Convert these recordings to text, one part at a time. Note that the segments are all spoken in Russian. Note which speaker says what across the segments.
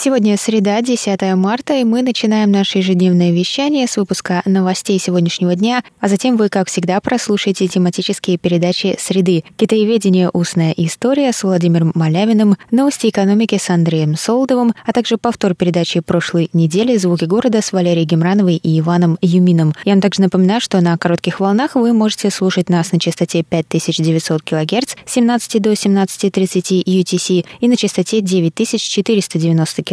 Speaker 1: Сегодня среда, 10 марта, и мы начинаем наше ежедневное вещание с выпуска новостей сегодняшнего дня, а затем вы, как всегда, прослушаете тематические передачи «Среды», «Китаеведение. Устная история» с Владимиром Малявиным, «Новости экономики» с Андреем Солдовым, а также повтор передачи прошлой недели «Звуки города» с Валерией Гемрановой и Иваном Юмином. Я вам также напоминаю, что на коротких волнах вы можете слушать нас на частоте 5900 кГц с 17 до 17.30 UTC и на частоте 9490 кГц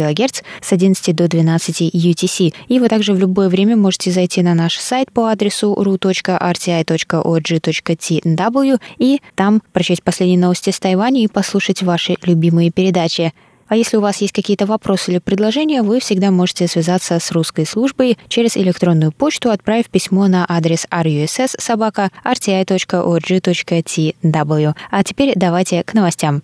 Speaker 1: с 11 до 12 UTC. И вы также в любое время можете зайти на наш сайт по адресу ru.rti.org.tw и там прочесть последние новости с Тайваня и послушать ваши любимые передачи. А если у вас есть какие-то вопросы или предложения, вы всегда можете связаться с русской службой через электронную почту, отправив письмо на адрес russ.rti.org.tw. А теперь давайте к новостям.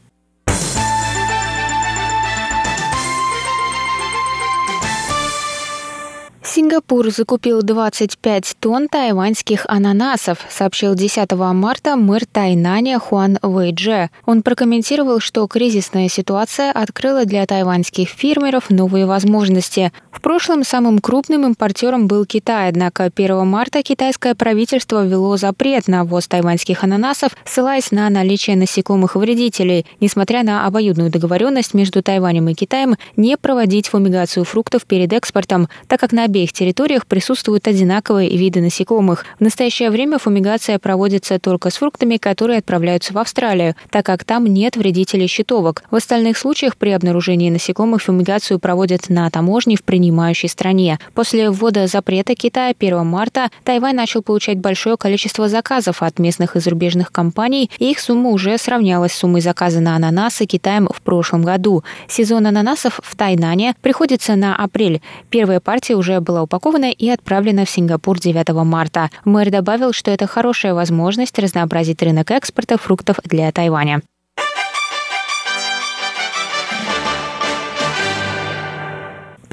Speaker 1: Сингапур закупил 25 тонн тайваньских ананасов, сообщил 10 марта мэр Тайнаня Хуан Вэйдже. Он прокомментировал, что кризисная ситуация открыла для тайваньских фермеров новые возможности. В прошлом самым крупным импортером был Китай, однако 1 марта китайское правительство ввело запрет на ввоз тайваньских ананасов, ссылаясь на наличие насекомых вредителей, несмотря на обоюдную договоренность между Тайванем и Китаем не проводить фумигацию фруктов перед экспортом, так как на обеих обеих территориях присутствуют одинаковые виды насекомых. В настоящее время фумигация проводится только с фруктами, которые отправляются в Австралию, так как там нет вредителей щитовок. В остальных случаях при обнаружении насекомых фумигацию проводят на таможне в принимающей стране. После ввода запрета Китая 1 марта Тайвань начал получать большое количество заказов от местных и зарубежных компаний, и их сумма уже сравнялась с суммой заказа на ананасы Китаем в прошлом году. Сезон ананасов в Тайнане приходится на апрель. Первая партия уже была была упакована и отправлена в Сингапур 9 марта. Мэр добавил, что это хорошая возможность разнообразить рынок экспорта фруктов для Тайваня.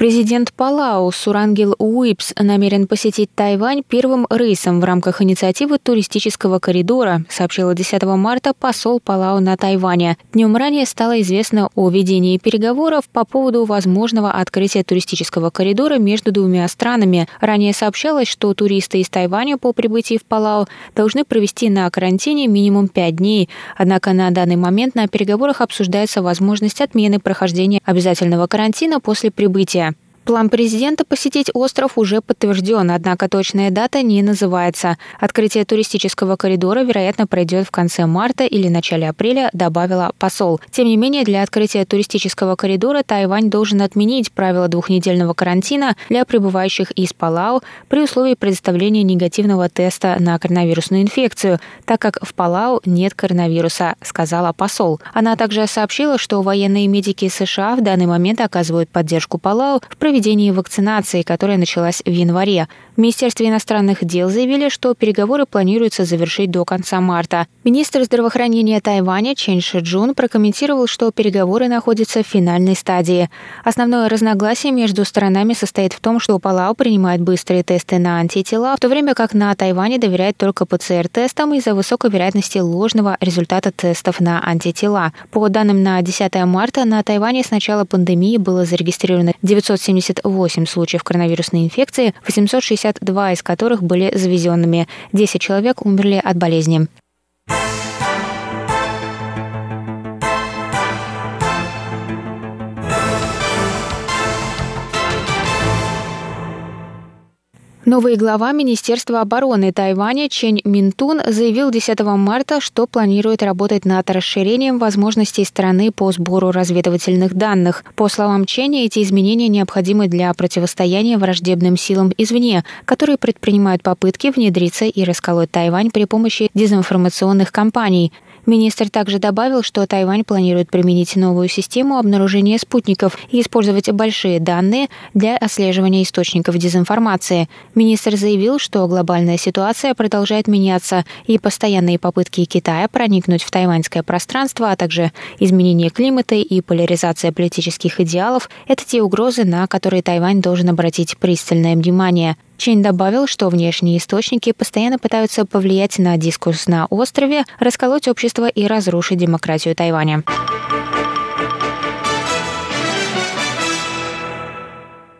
Speaker 1: Президент Палау Сурангел Уипс намерен посетить Тайвань первым рейсом в рамках инициативы туристического коридора, сообщила 10 марта посол Палау на Тайване. Днем ранее стало известно о ведении переговоров по поводу возможного открытия туристического коридора между двумя странами. Ранее сообщалось, что туристы из Тайваня по прибытии в Палау должны провести на карантине минимум пять дней. Однако на данный момент на переговорах обсуждается возможность отмены прохождения обязательного карантина после прибытия. План президента посетить остров уже подтвержден, однако точная дата не называется. Открытие туристического коридора, вероятно, пройдет в конце марта или начале апреля, добавила посол. Тем не менее, для открытия туристического коридора Тайвань должен отменить правила двухнедельного карантина для прибывающих из Палау при условии предоставления негативного теста на коронавирусную инфекцию, так как в Палау нет коронавируса, сказала посол. Она также сообщила, что военные медики США в данный момент оказывают поддержку Палау в проведении вакцинации, которая началась в январе. В Министерстве иностранных дел заявили, что переговоры планируется завершить до конца марта. Министр здравоохранения Тайваня Чен Шиджун прокомментировал, что переговоры находятся в финальной стадии. Основное разногласие между сторонами состоит в том, что Палау принимает быстрые тесты на антитела, в то время как на Тайване доверяет только ПЦР-тестам из-за высокой вероятности ложного результата тестов на антитела. По данным на 10 марта, на Тайване с начала пандемии было зарегистрировано 978 случаев коронавирусной инфекции, 860 52 из которых были завезенными. 10 человек умерли от болезни. Новый глава Министерства обороны Тайваня Чен Минтун заявил 10 марта, что планирует работать над расширением возможностей страны по сбору разведывательных данных. По словам Ченя, эти изменения необходимы для противостояния враждебным силам извне, которые предпринимают попытки внедриться и расколоть Тайвань при помощи дезинформационных кампаний. Министр также добавил, что Тайвань планирует применить новую систему обнаружения спутников и использовать большие данные для отслеживания источников дезинформации. Министр заявил, что глобальная ситуация продолжает меняться, и постоянные попытки Китая проникнуть в тайваньское пространство, а также изменение климата и поляризация политических идеалов – это те угрозы, на которые Тайвань должен обратить пристальное внимание. Чейн добавил, что внешние источники постоянно пытаются повлиять на дискурс на острове, расколоть общество и разрушить демократию Тайваня.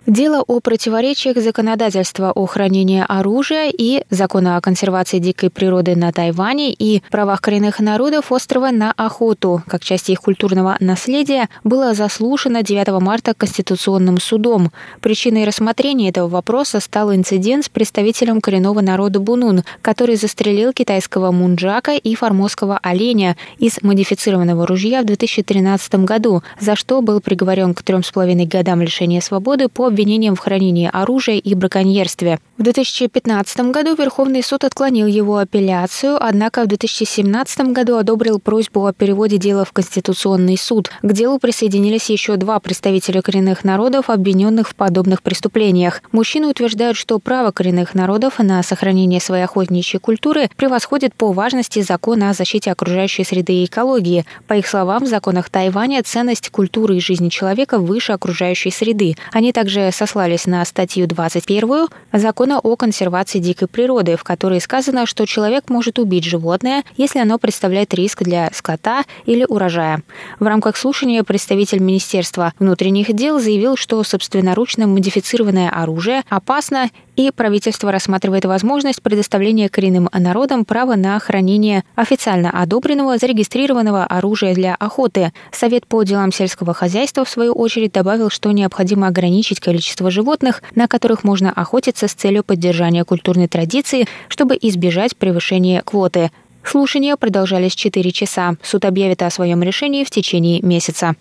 Speaker 1: Дело о противоречиях законодательства о хранении оружия и закона о консервации дикой природы на Тайване и правах коренных народов острова на охоту, как часть их культурного наследия, было заслушано 9 марта Конституционным судом. Причиной рассмотрения этого вопроса стал инцидент с представителем коренного народа Бунун, который застрелил китайского мунджака и формозского оленя из модифицированного ружья в 2013 году, за что был приговорен к трем с половиной годам лишения свободы по обвинением в хранении оружия и браконьерстве. В 2015 году Верховный суд отклонил его апелляцию, однако в 2017 году одобрил просьбу о переводе дела в Конституционный суд. К делу присоединились еще два представителя коренных народов, обвиненных в подобных преступлениях. Мужчины утверждают, что право коренных народов на сохранение своей охотничьей культуры превосходит по важности закон о защите окружающей среды и экологии. По их словам, в законах Тайваня ценность культуры и жизни человека выше окружающей среды. Они также сослались на статью 21 Закона о консервации дикой природы, в которой сказано, что человек может убить животное, если оно представляет риск для скота или урожая. В рамках слушания представитель Министерства внутренних дел заявил, что собственноручно модифицированное оружие опасно и правительство рассматривает возможность предоставления коренным народам права на хранение официально одобренного, зарегистрированного оружия для охоты. Совет по делам сельского хозяйства, в свою очередь, добавил, что необходимо ограничить количество животных, на которых можно охотиться с целью поддержания культурной традиции, чтобы избежать превышения квоты. Слушания продолжались 4 часа. Суд объявит о своем решении в течение месяца.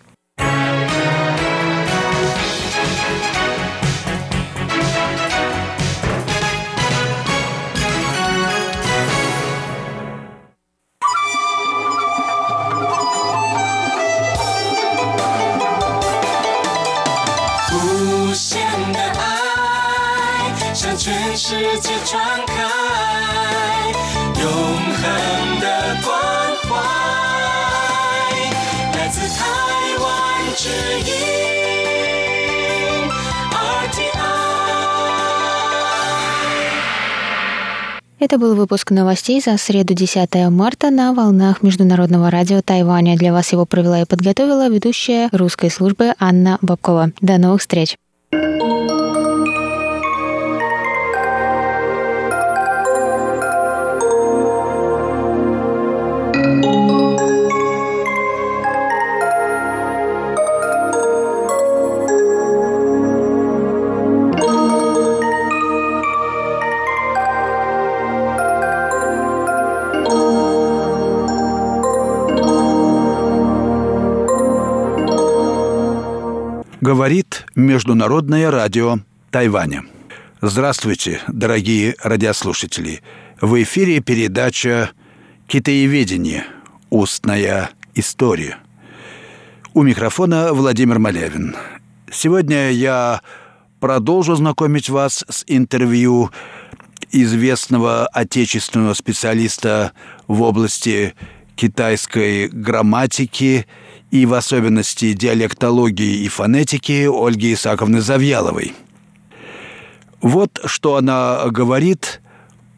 Speaker 1: Это был выпуск новостей за среду 10 марта на волнах Международного радио Тайваня. Для вас его провела и подготовила ведущая русской службы Анна Бабкова. До новых встреч!
Speaker 2: Международное радио Тайваня. Здравствуйте, дорогие радиослушатели. В эфире передача «Китаеведение. Устная история». У микрофона Владимир Малявин. Сегодня я продолжу знакомить вас с интервью известного отечественного специалиста в области китайской грамматики – и в особенности диалектологии и фонетики Ольги Исаковны Завьяловой. Вот что она говорит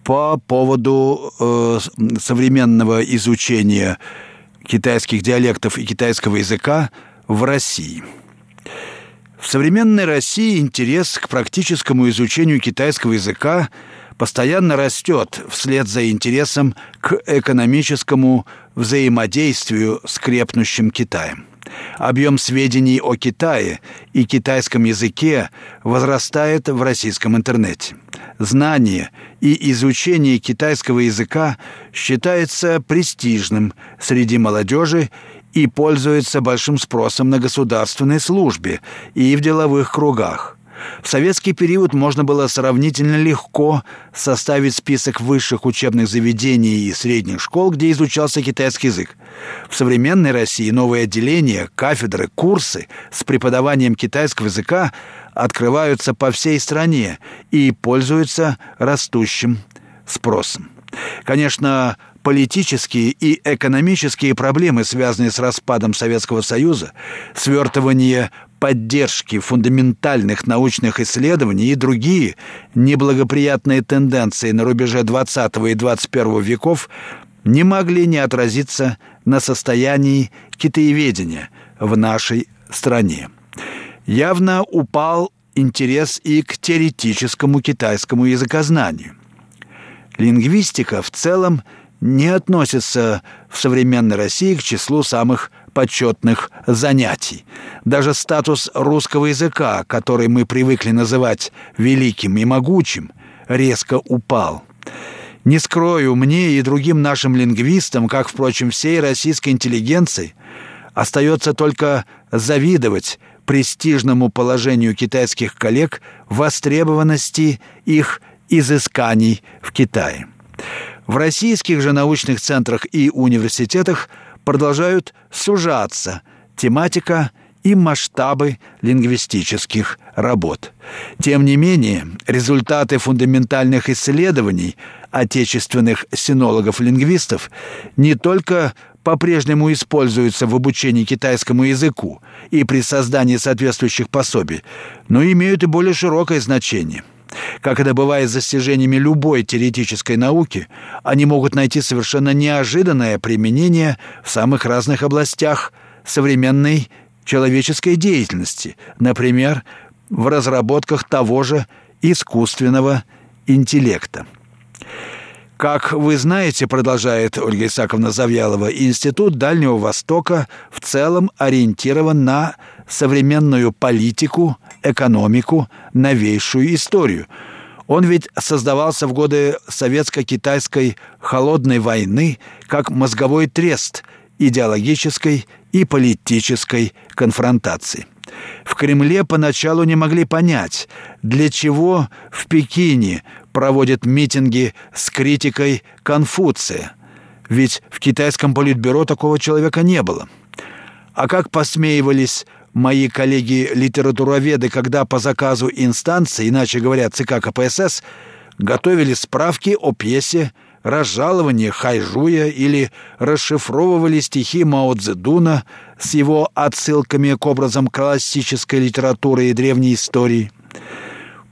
Speaker 2: по поводу э, современного изучения китайских диалектов и китайского языка в России. В современной России интерес к практическому изучению китайского языка постоянно растет вслед за интересом к экономическому взаимодействию с крепнущим Китаем. Объем сведений о Китае и китайском языке возрастает в российском интернете. Знание и изучение китайского языка считается престижным среди молодежи и пользуется большим спросом на государственной службе и в деловых кругах – В советский период можно было сравнительно легко составить список высших учебных заведений и средних школ, где изучался китайский язык. В современной России новые отделения, кафедры, курсы с преподаванием китайского языка открываются по всей стране и пользуются растущим спросом. Конечно, политические и экономические проблемы, связанные с распадом Советского Союза, свертывание поддержки фундаментальных научных исследований и другие неблагоприятные тенденции на рубеже 20 и 21 веков не могли не отразиться на состоянии китаеведения в нашей стране. Явно упал интерес и к теоретическому китайскому языкознанию. Лингвистика в целом не относится в современной России к числу самых почетных занятий. Даже статус русского языка, который мы привыкли называть великим и могучим, резко упал. Не скрою, мне и другим нашим лингвистам, как, впрочем, всей российской интеллигенции, остается только завидовать престижному положению китайских коллег востребованности их изысканий в Китае. В российских же научных центрах и университетах продолжают сужаться тематика и масштабы лингвистических работ. Тем не менее, результаты фундаментальных исследований отечественных синологов-лингвистов не только по-прежнему используются в обучении китайскому языку и при создании соответствующих пособий, но имеют и более широкое значение – как это бывает с достижениями любой теоретической науки, они могут найти совершенно неожиданное применение в самых разных областях современной человеческой деятельности, например, в разработках того же искусственного интеллекта. Как вы знаете, продолжает Ольга Исаковна Завьялова, Институт Дальнего Востока в целом ориентирован на современную политику, экономику, новейшую историю. Он ведь создавался в годы советско-китайской холодной войны как мозговой трест идеологической и политической конфронтации. В Кремле поначалу не могли понять, для чего в Пекине проводят митинги с критикой Конфуция, ведь в китайском политбюро такого человека не было. А как посмеивались мои коллеги-литературоведы, когда по заказу инстанции, иначе говоря, ЦК КПСС, готовили справки о пьесе разжалование Хайжуя или расшифровывали стихи Мао Цзэдуна с его отсылками к образам классической литературы и древней истории.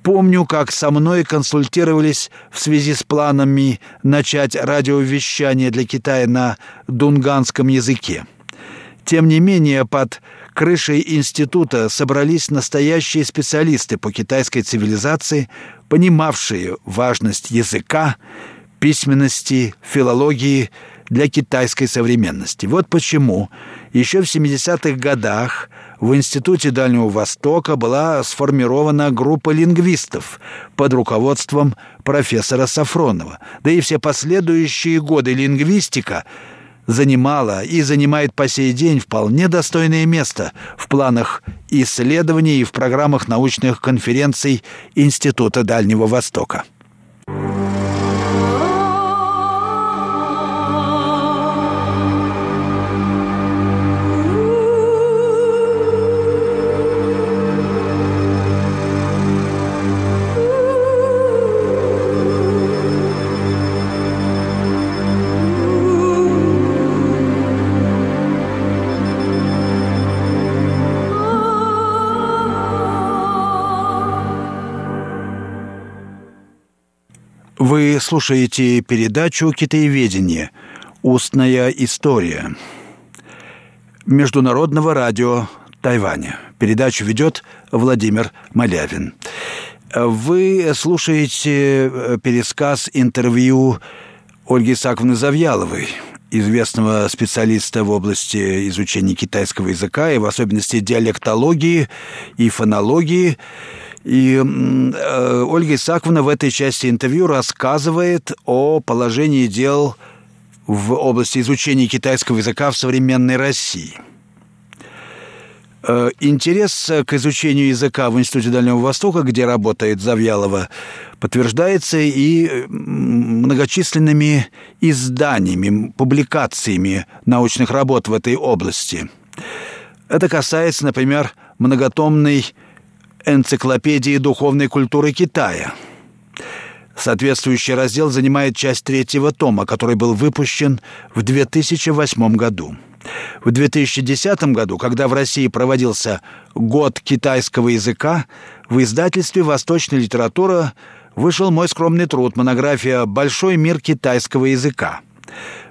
Speaker 2: Помню, как со мной консультировались в связи с планами начать радиовещание для Китая на дунганском языке. Тем не менее, под крышей института собрались настоящие специалисты по китайской цивилизации, понимавшие важность языка, письменности, филологии для китайской современности. Вот почему еще в 70-х годах в Институте Дальнего Востока была сформирована группа лингвистов под руководством профессора Сафронова. Да и все последующие годы лингвистика занимала и занимает по сей день вполне достойное место в планах исследований и в программах научных конференций Института Дальнего Востока. Вы слушаете передачу «Китаеведение. Устная история» Международного радио Тайваня. Передачу ведет Владимир Малявин. Вы слушаете э, пересказ интервью Ольги Исаковны Завьяловой, известного специалиста в области изучения китайского языка и в особенности диалектологии и фонологии – и э, Ольга Исаковна в этой части интервью рассказывает о положении дел в области изучения китайского языка в современной России. Э, интерес к изучению языка в Институте Дальнего Востока, где работает Завьялова, подтверждается и многочисленными изданиями, публикациями научных работ в этой области. Это касается, например, многотомной энциклопедии духовной культуры Китая. Соответствующий раздел занимает часть третьего тома, который был выпущен в 2008 году. В 2010 году, когда в России проводился год китайского языка, в издательстве «Восточная литература» вышел мой скромный труд, монография «Большой мир китайского языка».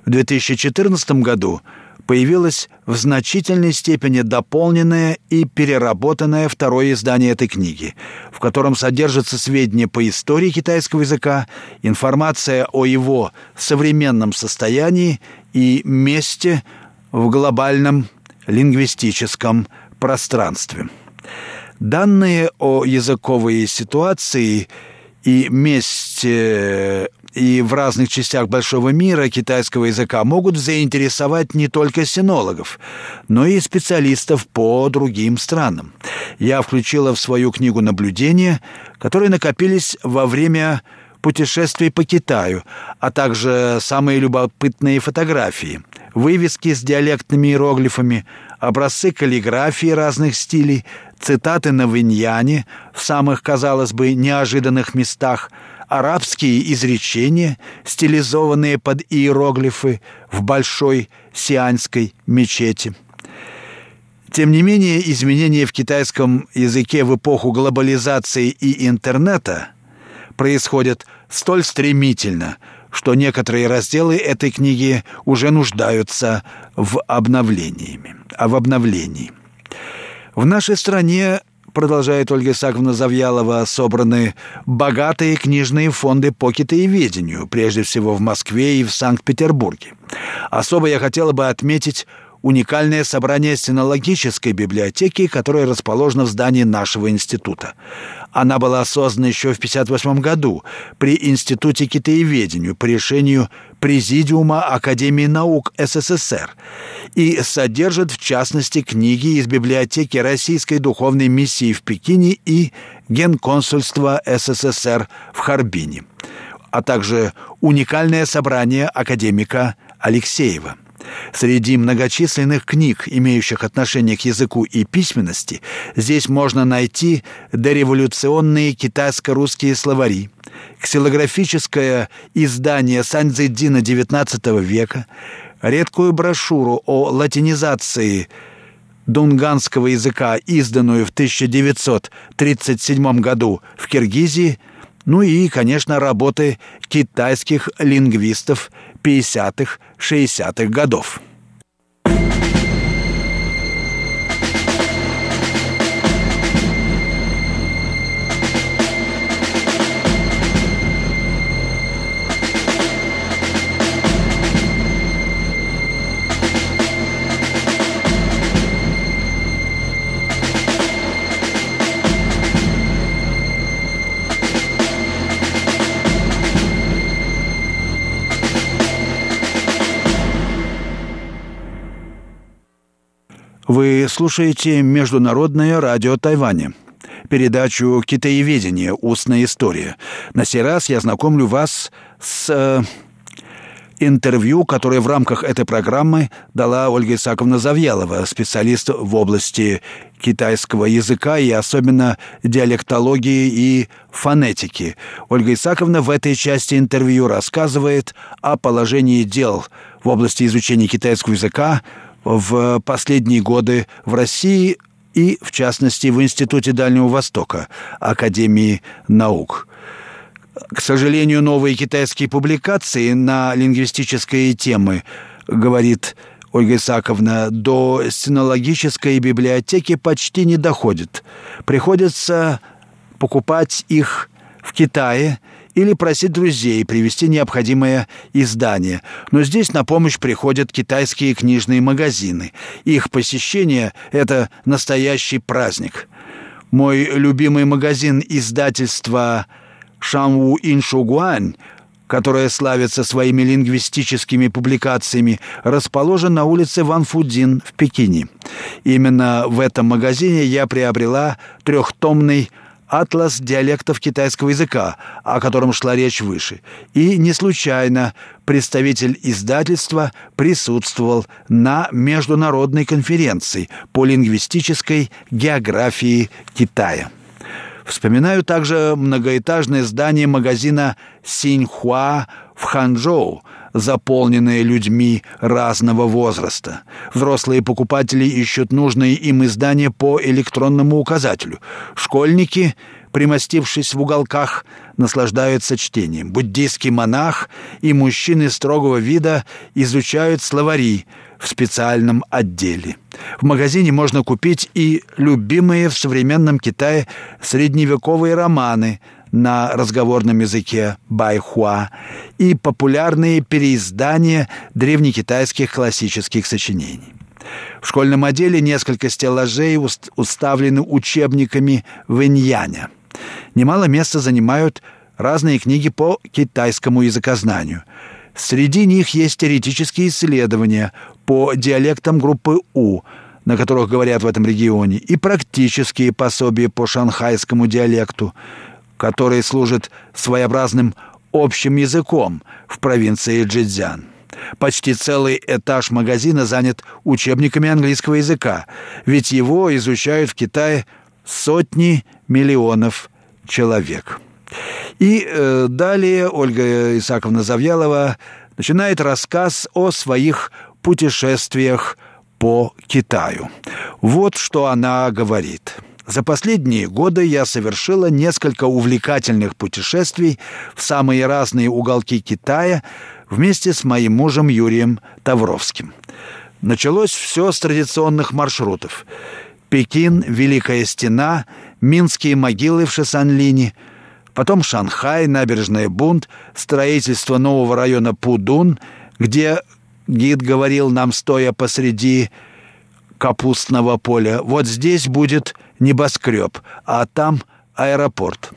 Speaker 2: В 2014 году появилось в значительной степени дополненное и переработанное второе издание этой книги, в котором содержатся сведения по истории китайского языка, информация о его современном состоянии и месте в глобальном лингвистическом пространстве. Данные о языковой ситуации и месте и в разных частях большого мира китайского языка могут заинтересовать не только синологов, но и специалистов по другим странам. Я включила в свою книгу наблюдения, которые накопились во время путешествий по Китаю, а также самые любопытные фотографии, вывески с диалектными иероглифами, образцы каллиграфии разных стилей, цитаты на виньяне в самых, казалось бы, неожиданных местах, арабские изречения, стилизованные под иероглифы в большой сианской мечети. Тем не менее, изменения в китайском языке в эпоху глобализации и интернета происходят столь стремительно, что некоторые разделы этой книги уже нуждаются в обновлении. А в обновлении. В нашей стране продолжает Ольга Исааковна Завьялова, собраны богатые книжные фонды по китаеведению, прежде всего в Москве и в Санкт-Петербурге. Особо я хотела бы отметить уникальное собрание синологической библиотеки, которое расположено в здании нашего института. Она была создана еще в 1958 году при Институте китаеведению по решению Президиума Академии наук СССР и содержит, в частности, книги из библиотеки Российской духовной миссии в Пекине и Генконсульства СССР в Харбине, а также уникальное собрание академика Алексеева – Среди многочисленных книг, имеющих отношение к языку и письменности, здесь можно найти дореволюционные китайско-русские словари, ксилографическое издание Саньцзэддина XIX века, редкую брошюру о латинизации дунганского языка, изданную в 1937 году в Киргизии, ну и, конечно, работы китайских лингвистов 50-х, 60-х годов. Вы слушаете Международное радио Тайваня, передачу «Китаеведение. Устная история». На сей раз я знакомлю вас с э, интервью, которое в рамках этой программы дала Ольга Исаковна Завьялова, специалист в области китайского языка и особенно диалектологии и фонетики. Ольга Исаковна в этой части интервью рассказывает о положении дел в области изучения китайского языка в последние годы в России и, в частности, в Институте Дальнего Востока Академии наук. К сожалению, новые китайские публикации на лингвистические темы, говорит Ольга Исаковна, до синологической библиотеки почти не доходят. Приходится покупать их в Китае – или просить друзей привезти необходимое издание. Но здесь на помощь приходят китайские книжные магазины. Их посещение – это настоящий праздник. Мой любимый магазин издательства «Шанву Иншугуань» которая славится своими лингвистическими публикациями, расположен на улице Ван Фудин в Пекине. Именно в этом магазине я приобрела трехтомный «Атлас диалектов китайского языка», о котором шла речь выше. И не случайно представитель издательства присутствовал на международной конференции по лингвистической географии Китая. Вспоминаю также многоэтажное здание магазина «Синьхуа» в Ханчжоу, заполненное людьми разного возраста. Взрослые покупатели ищут нужные им издания по электронному указателю. Школьники, примостившись в уголках, наслаждаются чтением. Буддийский монах и мужчины строгого вида изучают словари – в специальном отделе. В магазине можно купить и любимые в современном Китае средневековые романы на разговорном языке байхуа и популярные переиздания древнекитайских классических сочинений. В школьном отделе несколько стеллажей уставлены учебниками вэньяня. Немало места занимают разные книги по китайскому языкознанию – Среди них есть теоретические исследования по диалектам группы У, на которых говорят в этом регионе, и практические пособия по шанхайскому диалекту, который служит своеобразным общим языком в провинции Джидзян. Почти целый этаж магазина занят учебниками английского языка, ведь его изучают в Китае сотни миллионов человек. И э, далее Ольга Исаковна Завьялова начинает рассказ о своих путешествиях по Китаю. Вот что она говорит. За последние годы я совершила несколько увлекательных путешествий в самые разные уголки Китая вместе с моим мужем Юрием Тавровским. Началось все с традиционных маршрутов. Пекин, Великая Стена, Минские могилы в Шисанлине – потом Шанхай, набережная Бунт, строительство нового района Пудун, где гид говорил нам, стоя посреди капустного поля, вот здесь будет небоскреб, а там аэропорт.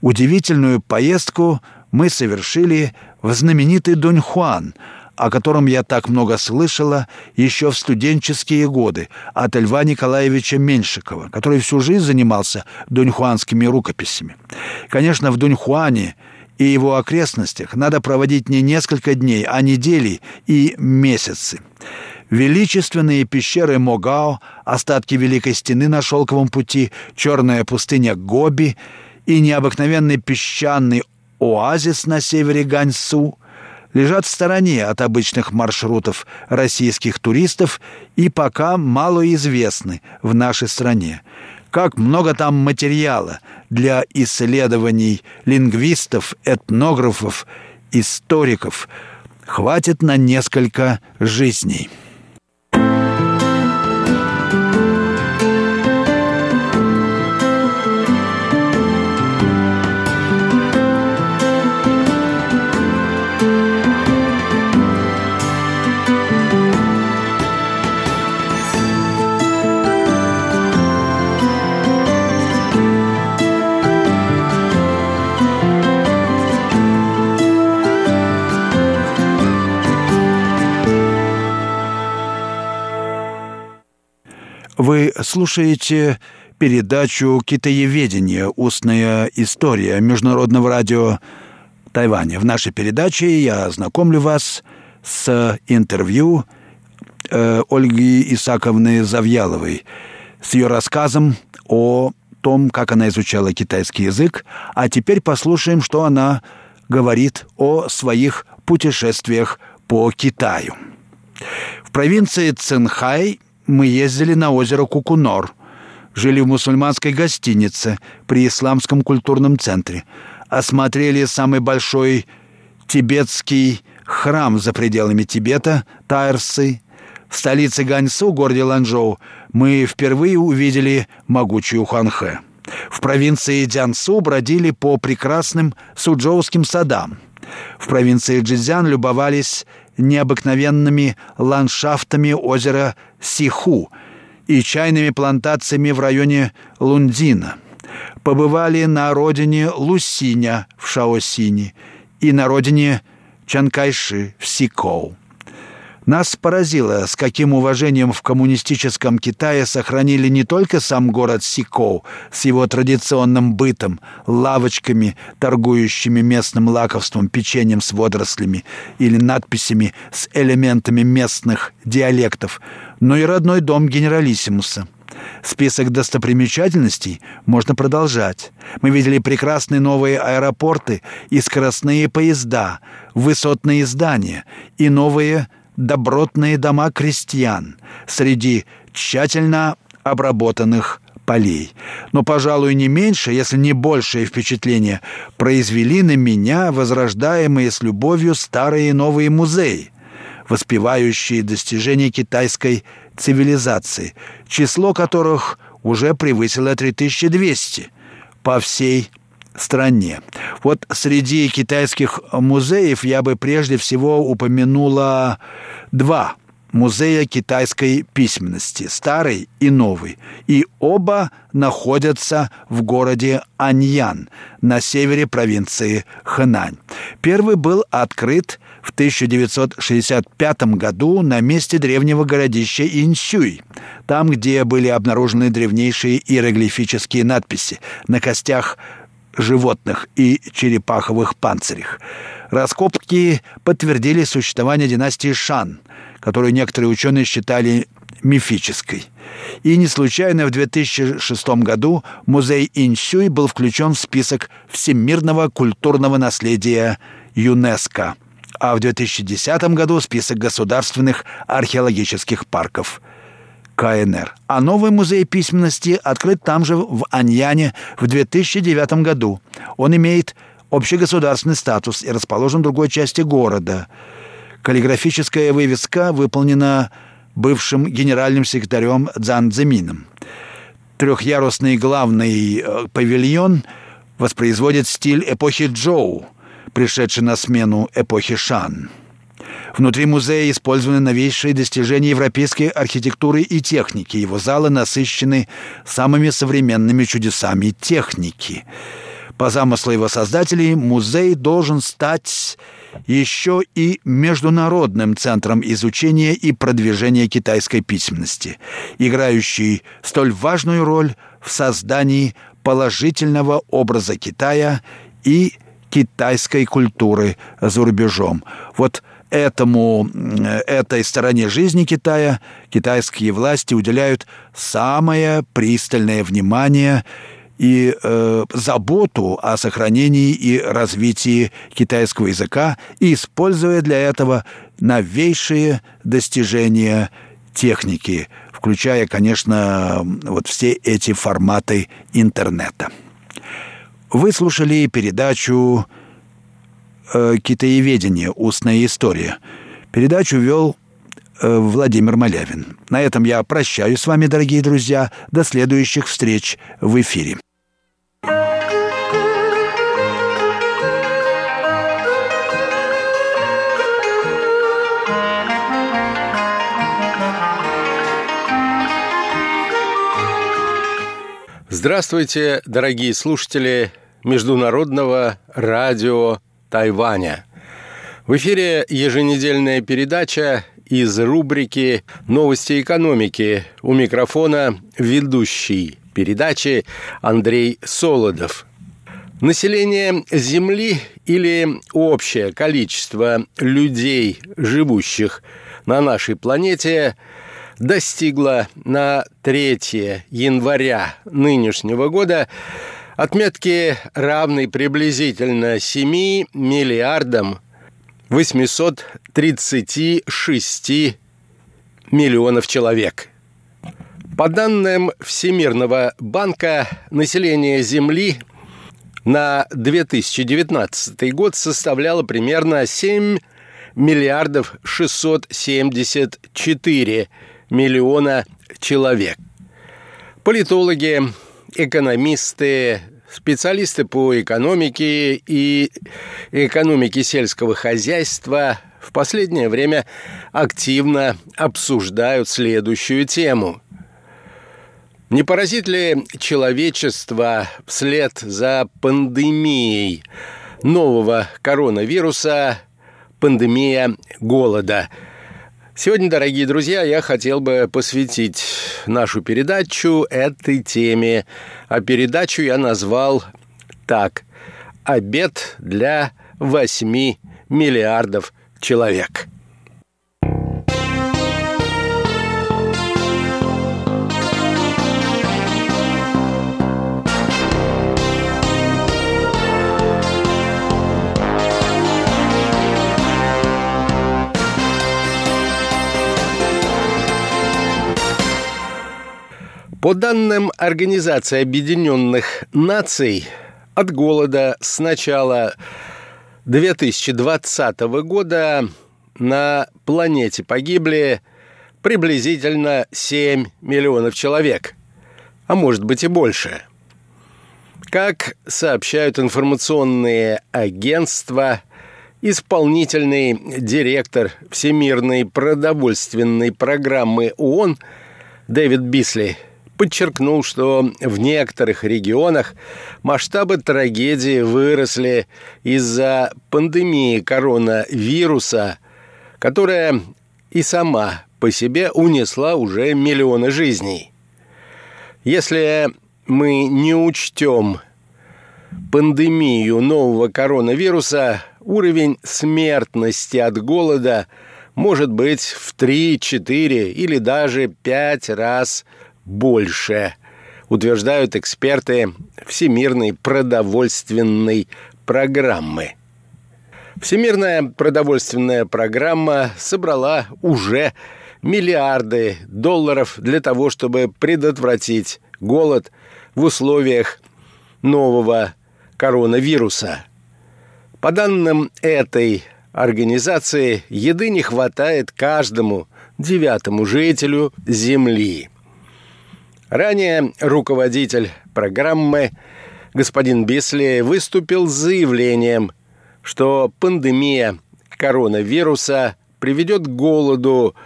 Speaker 2: Удивительную поездку мы совершили в знаменитый Дуньхуан – о котором я так много слышала еще в студенческие годы от Льва Николаевича Меньшикова, который всю жизнь занимался дуньхуанскими рукописями. Конечно, в Дуньхуане и его окрестностях надо проводить не несколько дней, а недели и месяцы. Величественные пещеры Могао, остатки Великой Стены на Шелковом пути, черная пустыня Гоби и необыкновенный песчаный оазис на севере Ганьсу – лежат в стороне от обычных маршрутов российских туристов и пока малоизвестны в нашей стране. Как много там материала для исследований лингвистов, этнографов, историков. Хватит на несколько жизней. Вы слушаете передачу «Китаеведение. Устная история» Международного радио Тайваня. В нашей передаче я знакомлю вас с интервью э, Ольги Исаковны Завьяловой, с ее рассказом о том, как она изучала китайский язык, а теперь послушаем, что она говорит о своих путешествиях по Китаю. В провинции Цинхай мы ездили на озеро Кукунор, жили в мусульманской гостинице при Исламском культурном центре, осмотрели самый большой тибетский храм за пределами Тибета, Тайрсы. В столице Ганьсу, городе Ланчжоу, мы впервые увидели могучую Хуанхэ. В провинции Дзянсу бродили по прекрасным суджоуским садам. В провинции Джизян любовались необыкновенными ландшафтами озера Сиху и чайными плантациями в районе Лундина. Побывали на родине Лусиня в Шаосине и на родине Чанкайши в Сикоу. Нас поразило, с каким уважением в коммунистическом Китае сохранили не только сам город Сикоу с его традиционным бытом, лавочками, торгующими местным лакомством, печеньем с водорослями или надписями с элементами местных диалектов, но и родной дом генералиссимуса. Список достопримечательностей можно продолжать. Мы видели прекрасные новые аэропорты и скоростные поезда, высотные здания и новые добротные дома крестьян среди тщательно обработанных полей. Но, пожалуй, не меньше, если не большее впечатление произвели на меня возрождаемые с любовью старые и новые музеи, воспевающие достижения китайской цивилизации, число которых уже превысило 3200 по всей стране. Вот среди китайских музеев я бы прежде всего упомянула два музея китайской письменности, старый и новый. И оба находятся в городе Аньян на севере провинции Хэнань. Первый был открыт в 1965 году на месте древнего городища Инсюй, там, где были обнаружены древнейшие иероглифические надписи на костях животных и черепаховых панцирях. Раскопки подтвердили существование династии Шан, которую некоторые ученые считали мифической. И не случайно в 2006 году музей Инсюй был включен в список всемирного культурного наследия ЮНЕСКО, а в 2010 году список государственных археологических парков – КНР. А новый музей письменности открыт там же, в Аньяне, в 2009 году. Он имеет общегосударственный статус и расположен в другой части города. Каллиграфическая вывеска выполнена бывшим генеральным секретарем Цзан Цзэмином. Трехъярусный главный э, павильон воспроизводит стиль эпохи Джоу, пришедший на смену эпохи Шан. Внутри музея использованы новейшие достижения европейской архитектуры и техники. Его залы насыщены самыми современными чудесами техники. По замыслу его создателей, музей должен стать еще и международным центром изучения и продвижения китайской письменности, играющий столь важную роль в создании положительного образа Китая и китайской культуры за рубежом. Вот этому, этой стороне жизни Китая китайские власти уделяют самое пристальное внимание и э, заботу о сохранении и развитии китайского языка, используя для этого новейшие достижения техники, включая, конечно, вот все эти форматы интернета. Вы слушали передачу э, «Китаеведение. Устная история». Передачу вел э, Владимир Малявин. На этом я прощаюсь с вами, дорогие друзья. До следующих встреч в эфире.
Speaker 3: Здравствуйте, дорогие слушатели Международного радио Тайваня. В эфире еженедельная передача из рубрики «Новости экономики». У микрофона ведущий передачи Андрей Солодов. Население Земли или общее количество людей, живущих на нашей планете, достигло на 3 января нынешнего года отметки равной приблизительно 7 миллиардам 836 миллионов человек. По данным Всемирного банка, население Земли на 2019 год составляло примерно 7 миллиардов 674 миллиона человек. Политологи, экономисты, специалисты по экономике и экономике сельского хозяйства в последнее время активно обсуждают следующую тему. Не поразит ли человечество вслед за пандемией нового коронавируса пандемия голода. Сегодня, дорогие друзья, я хотел бы посвятить нашу передачу этой теме. А передачу я назвал так «Обед для 8 миллиардов человек». По данным Организации Объединенных Наций, от голода с начала 2020 года на планете погибли приблизительно 7 миллионов человек, а может быть и больше. Как сообщают информационные агентства, исполнительный директор Всемирной продовольственной программы ООН Дэвид Бисли – подчеркнул, что в некоторых регионах масштабы трагедии выросли из-за пандемии коронавируса, которая и сама по себе унесла уже миллионы жизней. Если мы не учтем пандемию нового коронавируса, уровень смертности от голода может быть в 3, 4 или даже 5 раз больше, утверждают эксперты Всемирной продовольственной программы. Всемирная продовольственная программа собрала уже миллиарды долларов для того, чтобы предотвратить голод в условиях нового коронавируса. По данным этой организации, еды не хватает каждому девятому жителю Земли. Ранее руководитель программы господин Бисли выступил с заявлением, что пандемия коронавируса приведет к голоду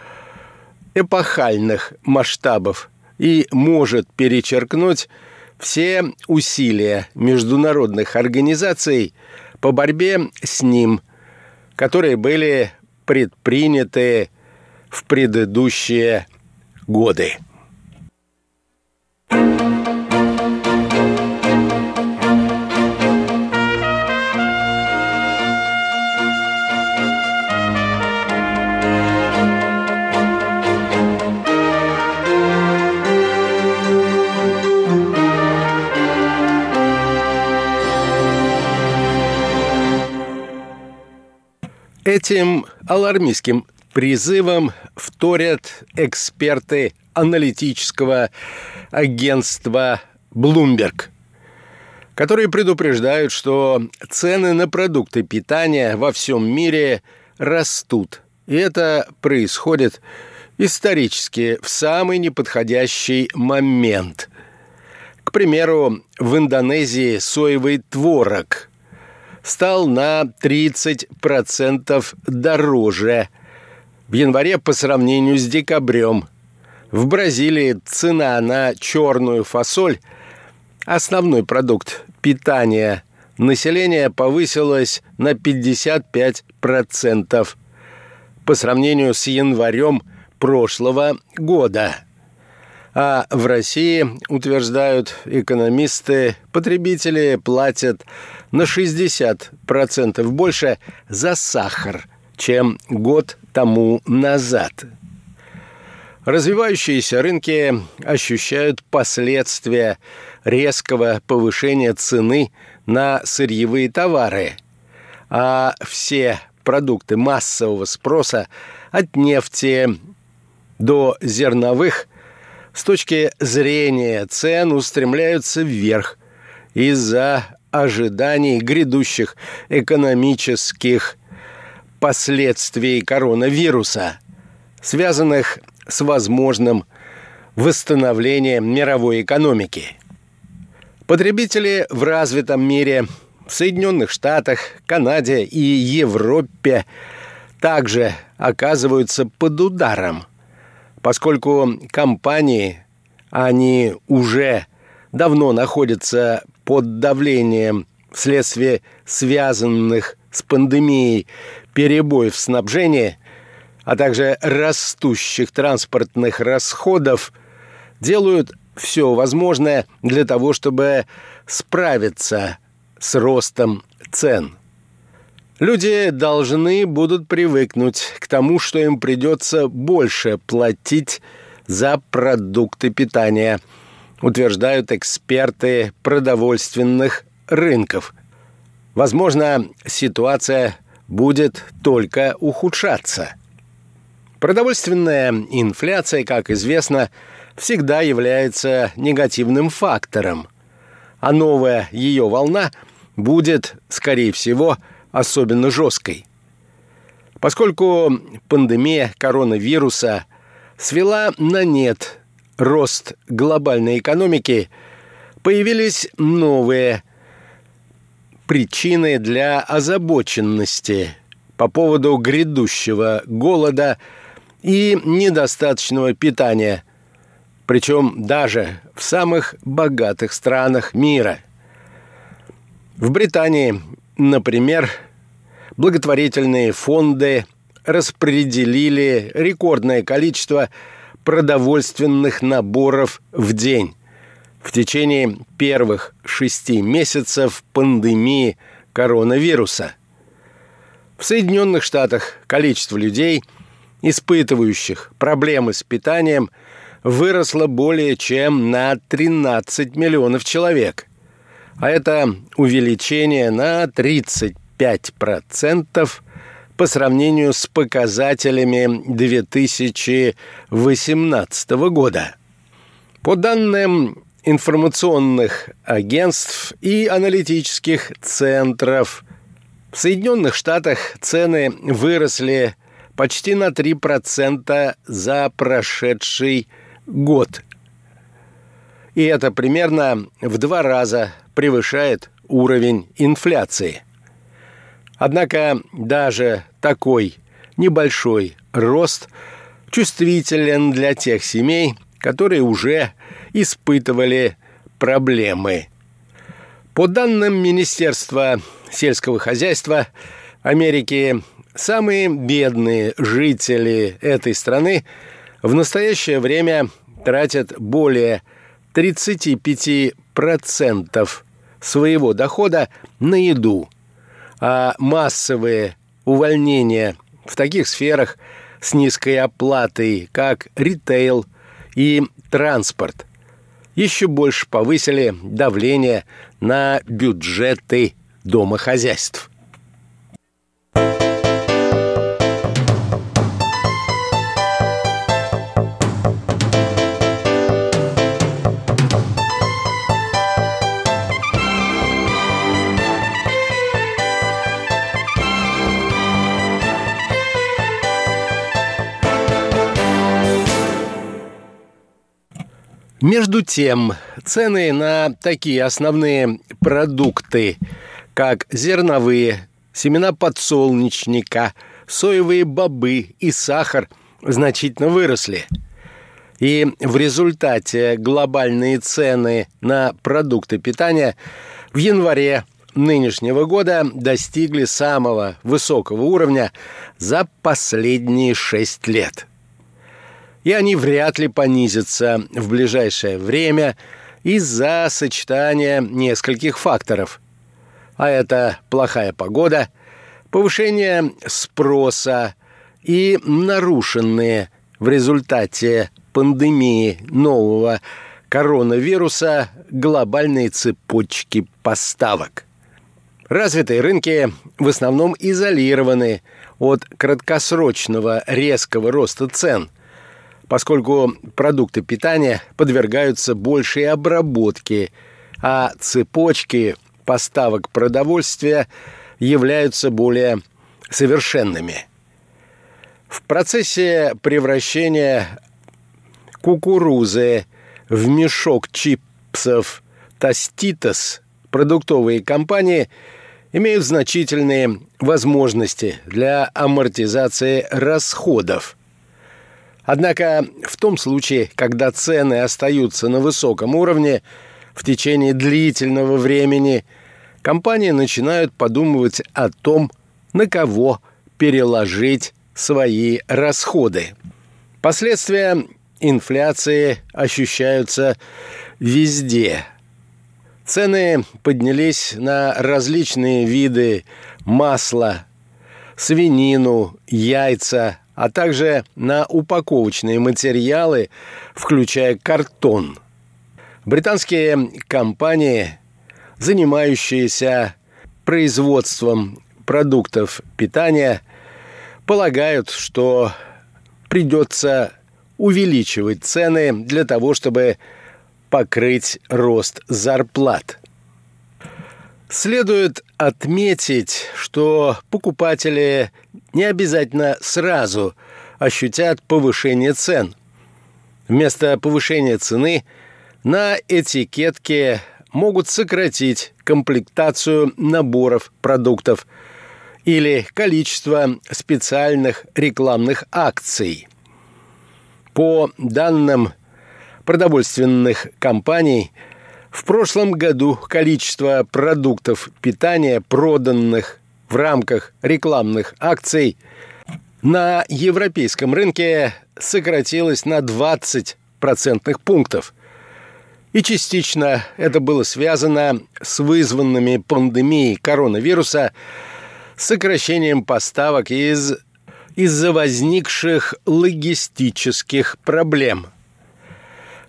Speaker 3: эпохальных масштабов и может перечеркнуть все усилия международных организаций по борьбе с ним, которые были предприняты в предыдущие годы. Этим алармистским призывом вторят эксперты аналитического агентства Bloomberg, которые предупреждают, что цены на продукты питания во всем мире растут. И это происходит исторически в самый неподходящий момент. К примеру, в Индонезии соевый творог стал на 30% дороже в январе по сравнению с декабрем – в Бразилии цена на черную фасоль, основной продукт питания населения, повысилась на 55% по сравнению с январем прошлого года. А в России, утверждают экономисты, потребители платят на 60% больше за сахар, чем год тому назад – Развивающиеся рынки ощущают последствия резкого повышения цены на сырьевые товары, а все продукты массового спроса от нефти до зерновых с точки зрения цен устремляются вверх из-за ожиданий грядущих экономических последствий коронавируса, связанных с возможным восстановлением мировой экономики. Потребители в развитом мире, в Соединенных Штатах, Канаде и Европе также оказываются под ударом, поскольку компании, они уже давно находятся под давлением вследствие связанных с пандемией перебоев в снабжении, а также растущих транспортных расходов, делают все возможное для того, чтобы справиться с ростом цен. Люди должны будут привыкнуть к тому, что им придется больше платить за продукты питания, утверждают эксперты продовольственных рынков. Возможно, ситуация будет только ухудшаться. Продовольственная инфляция, как известно, всегда является негативным фактором, а новая ее волна будет, скорее всего, особенно жесткой. Поскольку пандемия коронавируса свела на нет рост глобальной экономики, появились новые причины для озабоченности по поводу грядущего голода и недостаточного питания, причем даже в самых богатых странах мира. В Британии Например, благотворительные фонды распределили рекордное количество продовольственных наборов в день в течение первых шести месяцев пандемии коронавируса. В Соединенных Штатах количество людей, испытывающих проблемы с питанием, выросло более чем на 13 миллионов человек а это увеличение на 35% по сравнению с показателями 2018 года. По данным информационных агентств и аналитических центров, в Соединенных Штатах цены выросли почти на 3% за прошедший год. И это примерно в два раза превышает уровень инфляции. Однако даже такой небольшой рост чувствителен для тех семей, которые уже испытывали проблемы. По данным Министерства сельского хозяйства Америки, самые бедные жители этой страны в настоящее время тратят более 35% своего дохода на еду, а массовые увольнения в таких сферах с низкой оплатой, как ритейл и транспорт, еще больше повысили давление на бюджеты домохозяйств. Между тем, цены на такие основные продукты, как зерновые, семена подсолнечника, соевые бобы и сахар, значительно выросли. И в результате глобальные цены на продукты питания в январе нынешнего года достигли самого высокого уровня за последние шесть лет и они вряд ли понизятся в ближайшее время из-за сочетания нескольких факторов. А это плохая погода, повышение спроса и нарушенные в результате пандемии нового коронавируса глобальные цепочки поставок. Развитые рынки в основном изолированы от краткосрочного резкого роста цен, поскольку продукты питания подвергаются большей обработке, а цепочки поставок продовольствия являются более совершенными. В процессе превращения кукурузы в мешок чипсов Тоститос продуктовые компании имеют значительные возможности для амортизации расходов – Однако в том случае, когда цены остаются на высоком уровне в течение длительного времени, компании начинают подумывать о том, на кого переложить свои расходы. Последствия инфляции ощущаются везде. Цены поднялись на различные виды масла, свинину, яйца, а также на упаковочные материалы, включая картон. Британские компании, занимающиеся производством продуктов питания, полагают, что придется увеличивать цены для того, чтобы покрыть рост зарплат. Следует отметить, что покупатели не обязательно сразу ощутят повышение цен. Вместо повышения цены на этикетке могут сократить комплектацию наборов продуктов или количество специальных рекламных акций. По данным продовольственных компаний – в прошлом году количество продуктов питания, проданных в рамках рекламных акций, на европейском рынке сократилось на 20 процентных пунктов. И частично это было связано с вызванными пандемией коронавируса сокращением поставок из из-за возникших логистических проблем –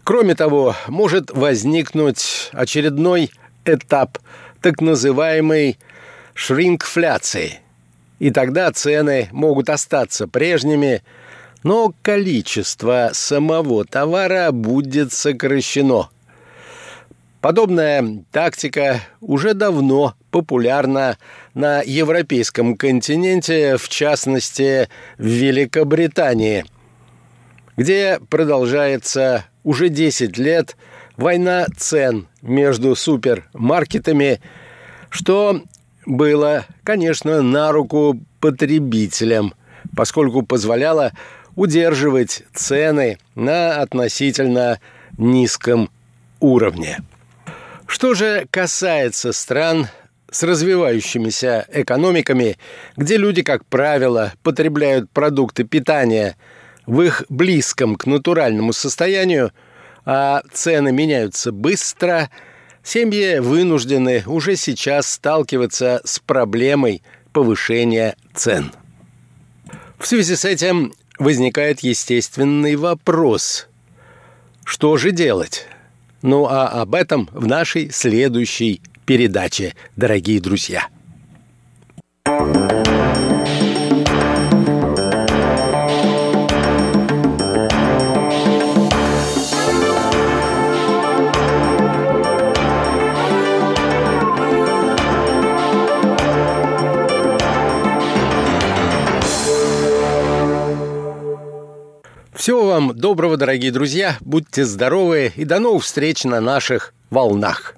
Speaker 3: Кроме того, может возникнуть очередной этап так называемой шринкфляции. И тогда цены могут остаться прежними, но количество самого товара будет сокращено. Подобная тактика уже давно популярна на европейском континенте, в частности в Великобритании, где продолжается уже 10 лет война цен между супермаркетами, что было, конечно, на руку потребителям, поскольку позволяло удерживать цены на относительно низком уровне. Что же касается стран с развивающимися экономиками, где люди, как правило, потребляют продукты питания – в их близком к натуральному состоянию, а цены меняются быстро, семьи вынуждены уже сейчас сталкиваться с проблемой повышения цен. В связи с этим возникает естественный вопрос. Что же делать? Ну а об этом в нашей следующей передаче, дорогие друзья. Всего вам доброго, дорогие друзья. Будьте здоровы и до новых встреч на наших волнах.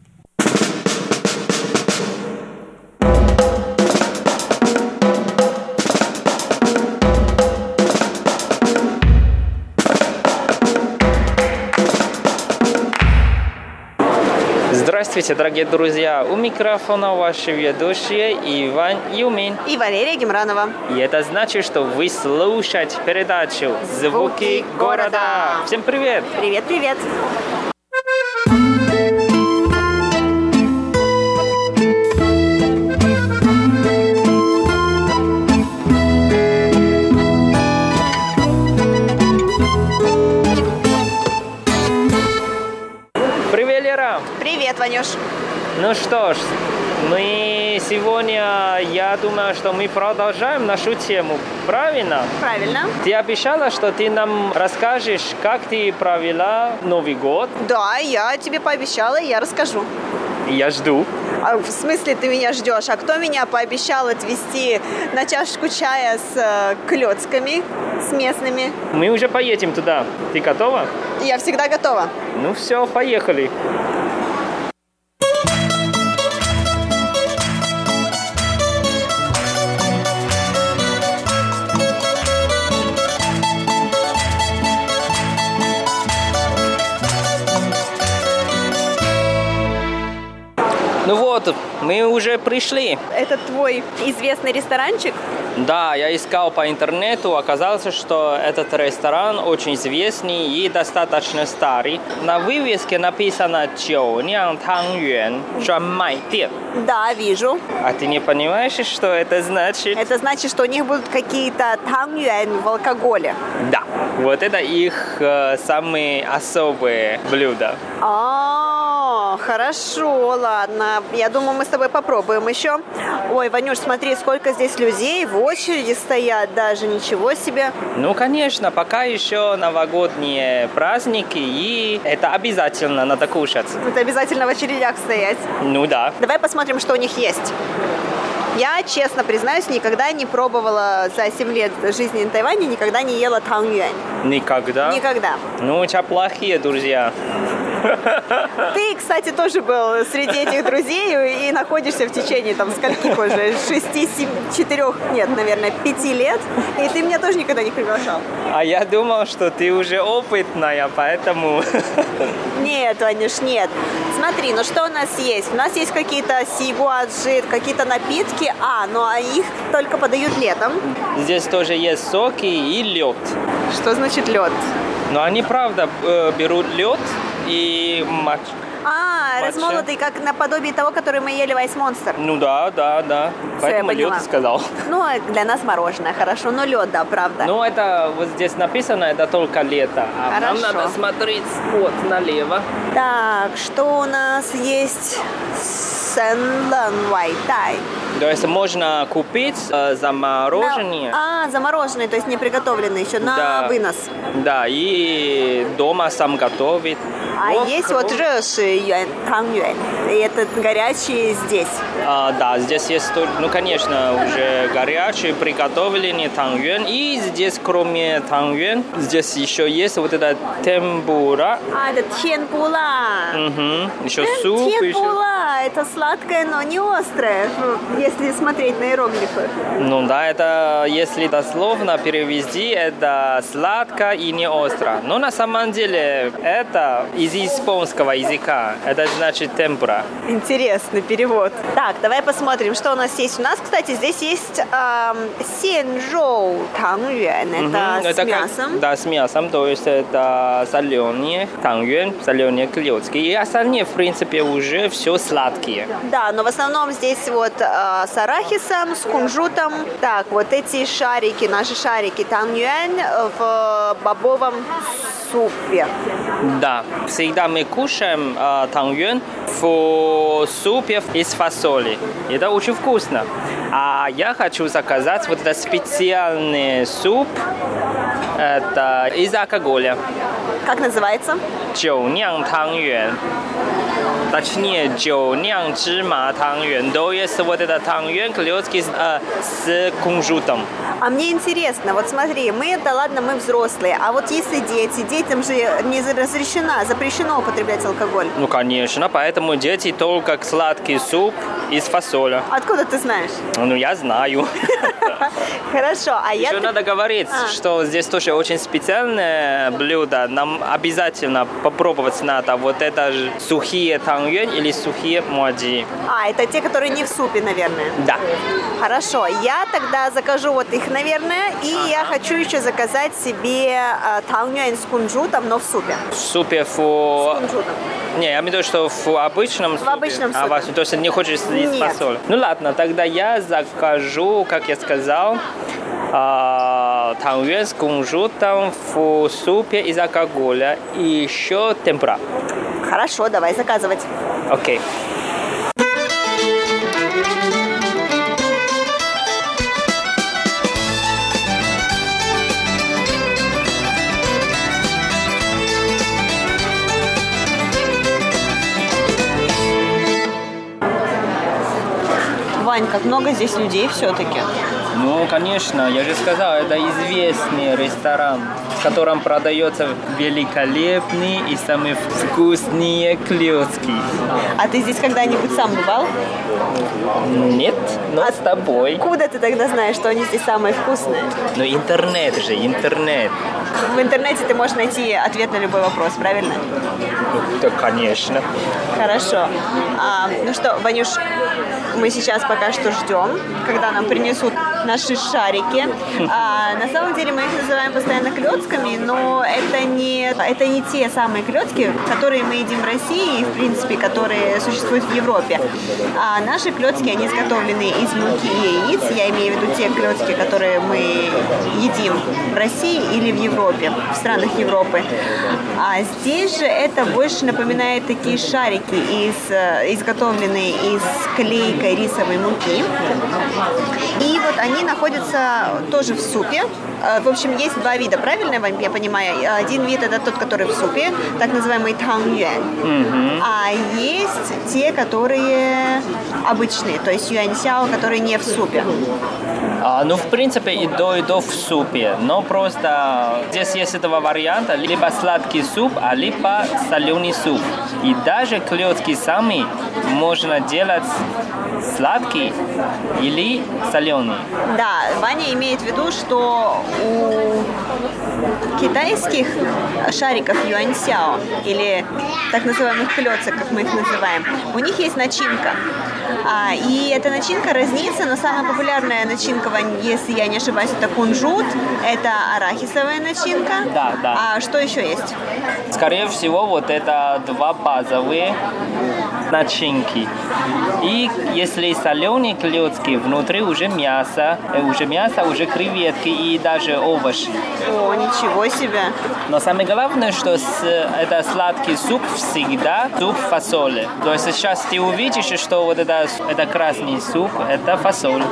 Speaker 4: Здравствуйте, дорогие друзья! У микрофона ваши ведущие Иван Юмин
Speaker 5: и Валерия Гемранова.
Speaker 4: И это значит, что вы слушаете передачу «Звуки города». Всем привет!
Speaker 5: Привет-привет! Ванюш?
Speaker 4: Ну что ж, мы сегодня, я думаю, что мы продолжаем нашу тему, правильно?
Speaker 5: Правильно.
Speaker 4: Ты обещала, что ты нам расскажешь, как ты провела Новый год?
Speaker 5: Да, я тебе пообещала, я расскажу.
Speaker 4: Я жду.
Speaker 5: А в смысле ты меня ждешь? А кто меня пообещал отвезти на чашечку чая с э, клетками, с местными?
Speaker 4: Мы уже поедем туда. Ты готова?
Speaker 5: Я всегда готова.
Speaker 4: Ну все, поехали. Ну вот, мы уже пришли.
Speaker 5: Это твой известный ресторанчик?
Speaker 4: Да, я искал по интернету, оказалось, что этот ресторан очень известный и достаточно старый. На вывеске написано «Чоунян Тангюэн Жуанмай
Speaker 5: Да, вижу.
Speaker 4: А ты не понимаешь, что это значит?
Speaker 5: Это значит, что у них будут какие-то тангюэн в алкоголе.
Speaker 4: Да, вот это их э, самые особые блюда.
Speaker 5: Хорошо, ладно. Я думаю, мы с тобой попробуем еще. Ой, Ванюш, смотри, сколько здесь людей в очереди стоят даже. Ничего себе.
Speaker 4: Ну, конечно, пока еще новогодние праздники, и это обязательно надо кушать.
Speaker 5: Это обязательно в очередях стоять.
Speaker 4: Ну да.
Speaker 5: Давай посмотрим, что у них есть. Я, честно признаюсь, никогда не пробовала за 7 лет жизни на Тайване, никогда не ела тангюань.
Speaker 4: Никогда?
Speaker 5: Никогда.
Speaker 4: Ну, у тебя плохие друзья.
Speaker 5: Ты, кстати, тоже был среди этих друзей и находишься в течение там скольких уже? Шести, четырех, нет, наверное, пяти лет. И ты меня тоже никогда не приглашал.
Speaker 4: А я думал, что ты уже опытная, поэтому...
Speaker 5: Нет, Ванюш, нет. Смотри, ну что у нас есть? У нас есть какие-то сигуаджи, какие-то напитки. А, ну а их только подают летом.
Speaker 4: Здесь тоже есть соки и лед.
Speaker 5: Что значит лед?
Speaker 4: Но они, правда, э, берут лед и матч.
Speaker 5: А,
Speaker 4: Матча.
Speaker 5: размолотый, как наподобие того, который мы ели в Ice Monster.
Speaker 4: Ну да, да, да.
Speaker 5: Всё,
Speaker 4: Поэтому лед сказал.
Speaker 5: Ну, а для нас мороженое, хорошо, но лед, да, правда.
Speaker 4: Ну, это вот здесь написано, это только лето. А нам
Speaker 5: Хорошо.
Speaker 4: надо смотреть вот налево.
Speaker 5: Так, что у нас есть? Сэнлэн Вайтай.
Speaker 4: То есть можно купить э, замороженные.
Speaker 5: А, замороженные, то есть не приготовленные еще на
Speaker 4: Да.
Speaker 5: вынос.
Speaker 4: Да, и дома сам готовить.
Speaker 5: А
Speaker 4: Вот
Speaker 5: есть вот рёши танг юань. И это горячие здесь.
Speaker 4: А, да, здесь есть, ну, конечно, уже горячий, приготовленный тангюэн. И здесь, кроме тангюэн, здесь еще есть вот это тембура.
Speaker 5: А, это тенпула.
Speaker 4: Мгм. Еще суп. еще-
Speaker 5: Тенпула, это сладкое, но не острое, если смотреть на иероглифы.
Speaker 4: Ну да, это, если дословно перевести, это сладко и не остро. Но на самом деле это из японского языка. Это значит темпура.
Speaker 5: Интересный перевод. Так, давай посмотрим, что у нас есть. У нас, кстати, здесь есть эм, сенжоу тангюэн. Это
Speaker 4: Мгм,
Speaker 5: с
Speaker 4: как-
Speaker 5: мясом.
Speaker 4: да, с мясом, то есть это соленые тангюэн, соленые клетки. И остальные, в принципе, уже все сладкие.
Speaker 5: Да, но в основном здесь вот э, с арахисом, с кунжутом. Так, вот эти шарики, наши шарики тангюэн в бобовом супе.
Speaker 4: Да, всегда мы кушаем а, э, тангюэн в супе из фасоли. Это очень вкусно. А я хочу заказать вот этот специальный суп. Это из алкоголя.
Speaker 5: Как называется?
Speaker 4: 酒酿汤圆, точнее 酒酿芝麻汤圆. То есть вот этот 汤圆, клецки с, э, с кунжутом.
Speaker 5: А мне интересно, вот смотри, мы, да ладно, мы взрослые, а вот если дети, детям же не разрешено, запрещено употреблять алкоголь.
Speaker 4: Ну, конечно, поэтому дети только сладкий суп из фасоля.
Speaker 5: Откуда ты знаешь?
Speaker 4: Ну, я знаю.
Speaker 5: Хорошо, а я...
Speaker 4: Еще надо говорить,
Speaker 5: а.
Speaker 4: что здесь тоже очень специальное блюдо. Нам обязательно попробовать надо вот это сухие там тангюэн или сухие муаджи.
Speaker 5: А, это те, которые не в супе, наверное.
Speaker 4: Да.
Speaker 5: Хорошо, я тогда закажу вот их, наверное, и я хочу еще заказать себе э, тангюэн с кунжутом, но в супе.
Speaker 4: В супе
Speaker 5: С
Speaker 4: фу...
Speaker 5: кунжутом.
Speaker 4: Не, я имею в виду, что в обычном супе.
Speaker 5: обычном
Speaker 4: А,
Speaker 5: супе.
Speaker 4: вас- то есть не хочешь из
Speaker 5: Нет.
Speaker 4: фасоли. Ну ладно, тогда я закажу, как я сказал, а, тангюэн с кунжутом в супе из алкоголя и еще темпура.
Speaker 5: Хорошо, давай заказывать.
Speaker 4: Окей.
Speaker 5: Вань, как много здесь людей все-таки.
Speaker 4: Ну, конечно, я же сказал, это известный ресторан, в котором продается великолепные и самые вкусные клетки.
Speaker 5: А ты здесь когда-нибудь сам бывал?
Speaker 4: Нет, но с тобой.
Speaker 5: Куда ты тогда знаешь, что они здесь самые вкусные?
Speaker 4: Но интернет же, интернет.
Speaker 5: в интернете ты можешь найти ответ на любой вопрос, правильно?
Speaker 4: Да, конечно.
Speaker 5: Хорошо. А, ну что, Ванюш, мы сейчас пока что ждем, когда нам принесут наши шарики. А, на самом деле мы их называем постоянно клетками, но это не, это не те самые клетки, которые мы едим в России и, в принципе, которые существуют в Европе. А наши клетки, они изготовлены из муки и яиц. Я имею в виду те клетки, которые мы едим в России или в Европе, в странах Европы. А здесь же это больше напоминает такие шарики, из, э, изготовленные из клейкой рисовой муки. И вот они находятся тоже в супе. Э, В общем, есть два вида, правильно я понимаю? Один вид это тот, который в супе, так называемый тангюэн. А есть те, которые обычные, то есть юаньсяо, которые не в супе.
Speaker 4: А, ну, в принципе, и до, и до в супе. Но просто здесь есть два варианта. Либо сладкий суп, а либо соленый суп. И даже клетки сами можно делать сладкий или соленый.
Speaker 5: Да, Ваня имеет в виду, что у китайских шариков юаньсяо, или так называемых клеток, как мы их называем, у них есть начинка. А, и эта начинка разнится, но самая популярная начинка, если я не ошибаюсь, это кунжут, это арахисовая начинка.
Speaker 4: Да, да.
Speaker 5: А что еще есть?
Speaker 4: Скорее всего, вот это два базовые начинки. И если соленые клетки, внутри уже мясо, э, уже мясо, уже креветки и даже овощи.
Speaker 5: О, ничего себе!
Speaker 4: Но самое главное, что с, это сладкий суп всегда суп фасоли. То есть сейчас ты увидишь, что вот это, это красный суп, это фасоль.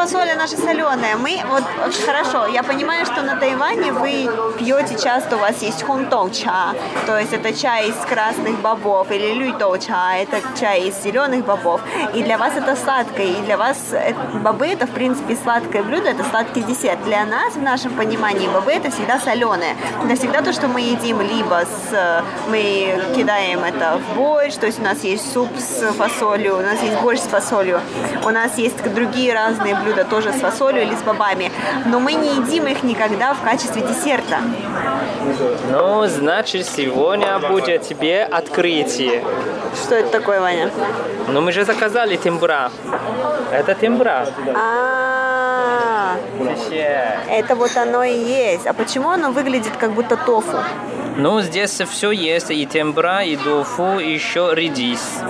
Speaker 5: Фасоль наша соленая. Мы, вот, хорошо, я понимаю, что на Тайване вы пьете часто, у вас есть хунтоу ча, то есть это чай из красных бобов, или люйтоу ча, это чай из зеленых бобов. И для вас это сладкое, и для вас бобы это, в принципе, сладкое блюдо, это сладкий десерт. Для нас, в нашем понимании, бобы это всегда соленое. Это всегда то, что мы едим, либо с, мы кидаем это в борщ, то есть у нас есть суп с фасолью, у нас есть борщ с фасолью, у нас есть другие разные блюда тоже с фасолью или с бобами, но мы не едим их никогда в качестве десерта.
Speaker 4: Ну, значит, сегодня будет тебе открытие.
Speaker 5: Что это такое, Ваня?
Speaker 4: Ну, мы же заказали тембра. Это тембра.
Speaker 5: А, это вот оно и есть. А почему оно выглядит как будто тофу?
Speaker 4: Ну, здесь все есть. И тембра, и дофу, и еще редис.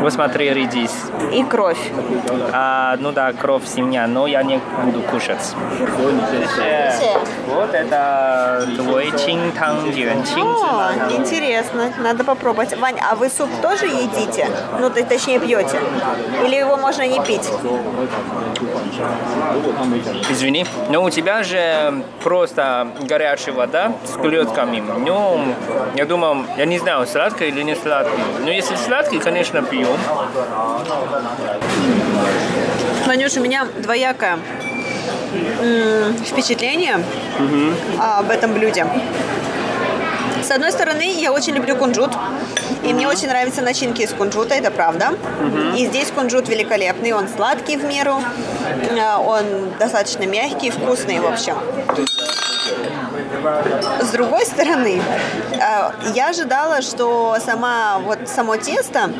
Speaker 4: Вот смотри, редис.
Speaker 5: И кровь.
Speaker 4: А, ну да, кровь семья, но я не буду кушать. Вот это твой чинтang юэн,
Speaker 5: О, интересно, надо попробовать. Вань, а вы суп тоже едите? Ну, то- точнее, пьете? Или его можно не пить?
Speaker 4: Извини, но у тебя же просто горячая вода с клетками. Ну, я думаю, я не знаю, сладкий или не сладкий. Но если сладкий, конечно, пьем.
Speaker 5: Ванюш, у меня двоякое впечатление а, об этом блюде. С одной стороны, я очень люблю кунжут, и мне очень нравятся начинки из кунжута, это правда. И здесь кунжут великолепный, он сладкий в меру, а, он достаточно мягкий, вкусный, в общем. С другой стороны, э, я ожидала, что сама, вот, само тесто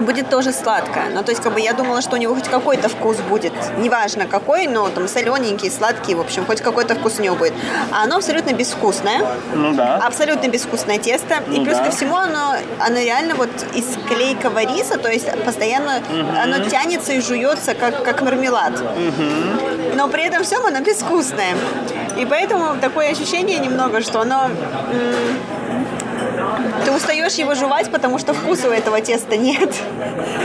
Speaker 5: будет тоже сладкое. Ну, то есть, как бы я думала, что у него хоть какой-то вкус будет. Неважно какой, но там солененький, сладкий, в общем, хоть какой-то вкус у него будет. А оно абсолютно безвкусное.
Speaker 4: Ну да.
Speaker 5: Абсолютно безвкусное тесто. И
Speaker 4: Ну
Speaker 5: плюс
Speaker 4: да.
Speaker 5: ко всему оно, оно реально вот из клейкого риса, то есть постоянно оно тянется и жуется, как, как мармелад. Но при этом всем оно безвкусное. И поэтому такое ощущение немного, что оно... Ты устаешь его жевать, потому что вкуса у этого теста нет.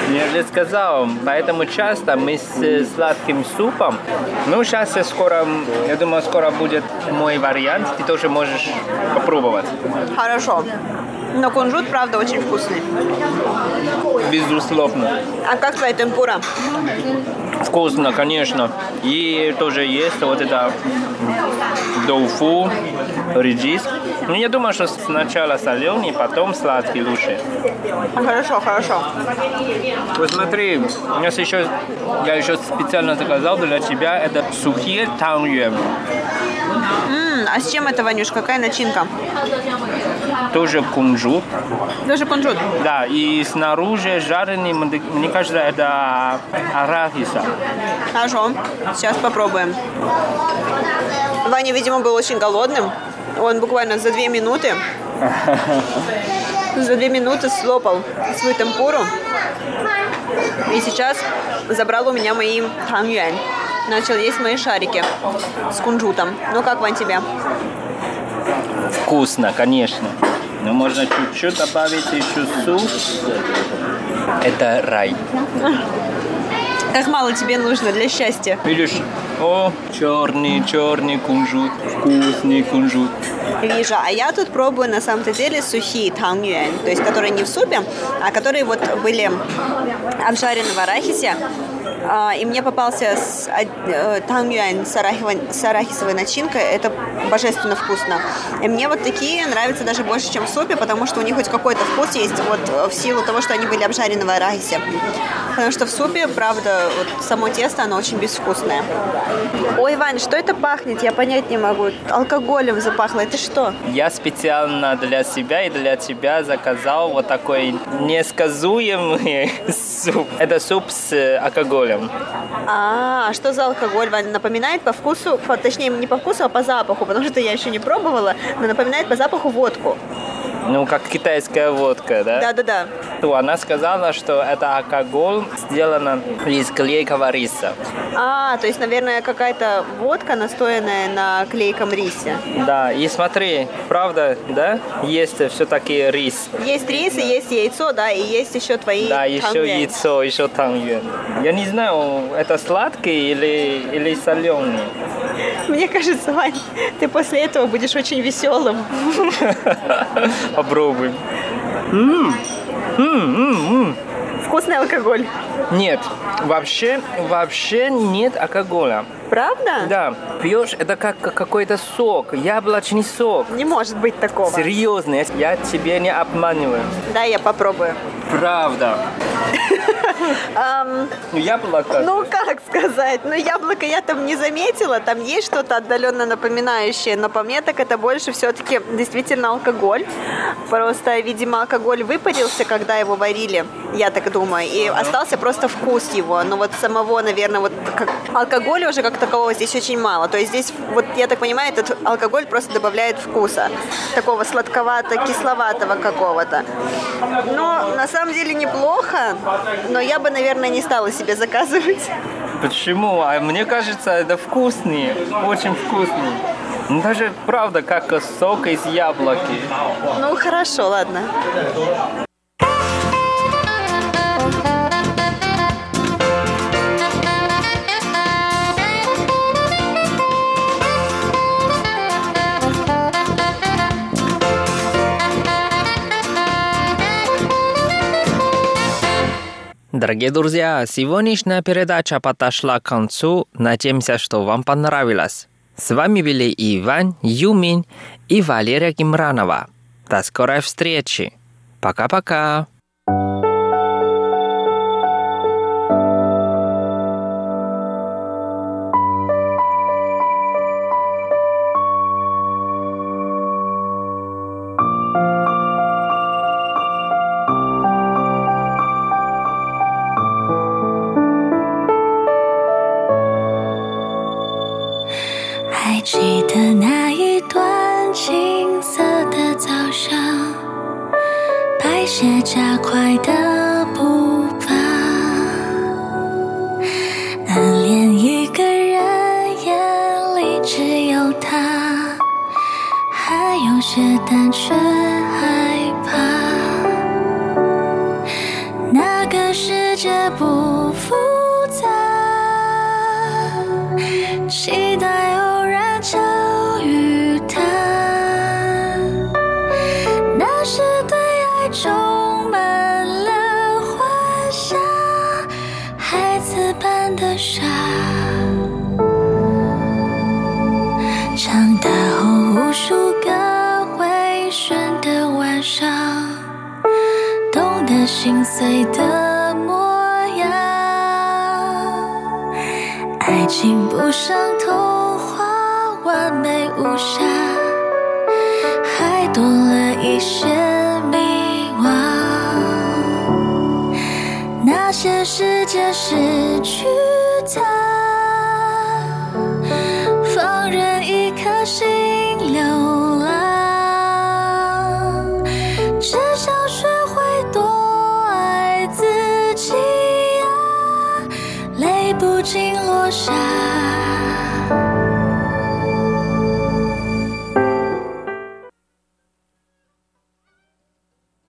Speaker 4: Я же сказал, поэтому часто мы с э, сладким супом, ну сейчас скоро, я думаю, скоро будет мой вариант, ты тоже можешь попробовать.
Speaker 5: Хорошо. Но кунжут, правда, очень вкусный.
Speaker 4: Безусловно.
Speaker 5: А как твоя темпура?
Speaker 4: Вкусно, конечно. И тоже есть вот это доуфу, редис. Ну, я думаю, что сначала соленый, потом сладкий лучше.
Speaker 5: Хорошо, хорошо.
Speaker 4: Вот смотри, у нас еще, я еще специально заказал для тебя, это сухие тангюэн.
Speaker 5: М, а с чем это, Ванюш? Какая начинка?
Speaker 4: Тоже кунжут.
Speaker 5: Даже кунжут.
Speaker 4: Да, и снаружи жареный, мне мне кажется, это арахиса.
Speaker 5: Хорошо, сейчас попробуем. Ваня, видимо, был очень голодным. Он буквально за две минуты за две минуты слопал свою темпуру. И сейчас забрал у меня мои тангюань. Начал есть мои шарики с кунжутом. Ну как, Вань, тебе?
Speaker 4: Вкусно, конечно. Но можно чуть-чуть добавить еще суп. Это рай.
Speaker 5: Как мало тебе нужно для счастья?
Speaker 4: Видишь, о, черный, черный кунжут, вкусный кунжут.
Speaker 5: Вижу. А я тут пробую на самом-то деле сухие тангюань, то есть которые не в супе, а которые вот были обжарены в арахисе. А, И мне попался с, э, тангюань с арахисовой начинкой. Это божественно вкусно. И мне вот такие нравятся даже больше, чем в супе, потому что у них хоть какой-то вкус есть вот э, в силу того, что они были обжарены в арахисе. Потому что в супе, правда, вот само тесто, оно очень безвкусное. Ой, Вань, что это пахнет? Я понять не могу. Алкоголем запахло. Это что?
Speaker 4: Я специально для себя и для тебя заказал вот такой несказуемый суп. Это суп с алкоголем.
Speaker 5: А, а что за алкоголь, Вань? Напоминает по вкусу, по- точнее, не по вкусу, а по запаху, потому что я еще не пробовала, но напоминает по запаху водку.
Speaker 4: Ну, как китайская водка, да?
Speaker 5: Да-да-да.
Speaker 4: То Она сказала, что это алкоголь сделано из клейкого риса.
Speaker 5: А, то есть, наверное, какая-то водка, настоянная на клейком рисе.
Speaker 4: Да, и смотри, правда, да, есть все-таки рис.
Speaker 5: Есть рис и есть яйцо, да, и есть еще твои
Speaker 4: Да, еще
Speaker 5: тангюань.
Speaker 4: яйцо, еще тангюэн. Я не знаю, это сладкий или, или соленый.
Speaker 5: Мне кажется, Вань, ты после этого будешь очень веселым.
Speaker 4: Попробуем.
Speaker 5: Вкусный алкоголь.
Speaker 4: Нет, вообще, вообще нет алкоголя.
Speaker 5: Правда?
Speaker 4: Да, пьешь, это как какой-то сок, яблочный сок.
Speaker 5: Не может быть такого.
Speaker 4: Серьезно, я- я тебе не обманываю.
Speaker 5: Да, я попробую.
Speaker 4: Правда. Ну, яблоко.
Speaker 5: Ну, как сказать? Ну, яблоко я там не заметила. Там есть что-то отдаленно напоминающее. Но по мне так это больше все-таки действительно алкоголь. Просто, видимо, алкоголь выпарился, когда его варили. Я так думаю. И остался просто вкус его. Но вот самого, наверное, вот как... алкоголя уже как такового здесь очень мало. То есть здесь, вот я так понимаю, этот алкоголь просто добавляет вкуса. Такого сладковато-кисловатого какого-то. Но на самом деле неплохо. Но я бы, наверное, не стала себе заказывать.
Speaker 4: Почему? А мне кажется, это вкусный, очень вкусный. Ну, даже правда, как сок из яблоки.
Speaker 5: Ну, хорошо, ладно.
Speaker 4: Дорогие друзья, сегодняшняя передача подошла к концу. Надеемся, что вам понравилось. С вами были Иван, Юмин и Валерия Гимранова. До скорой встречи. Пока-пока.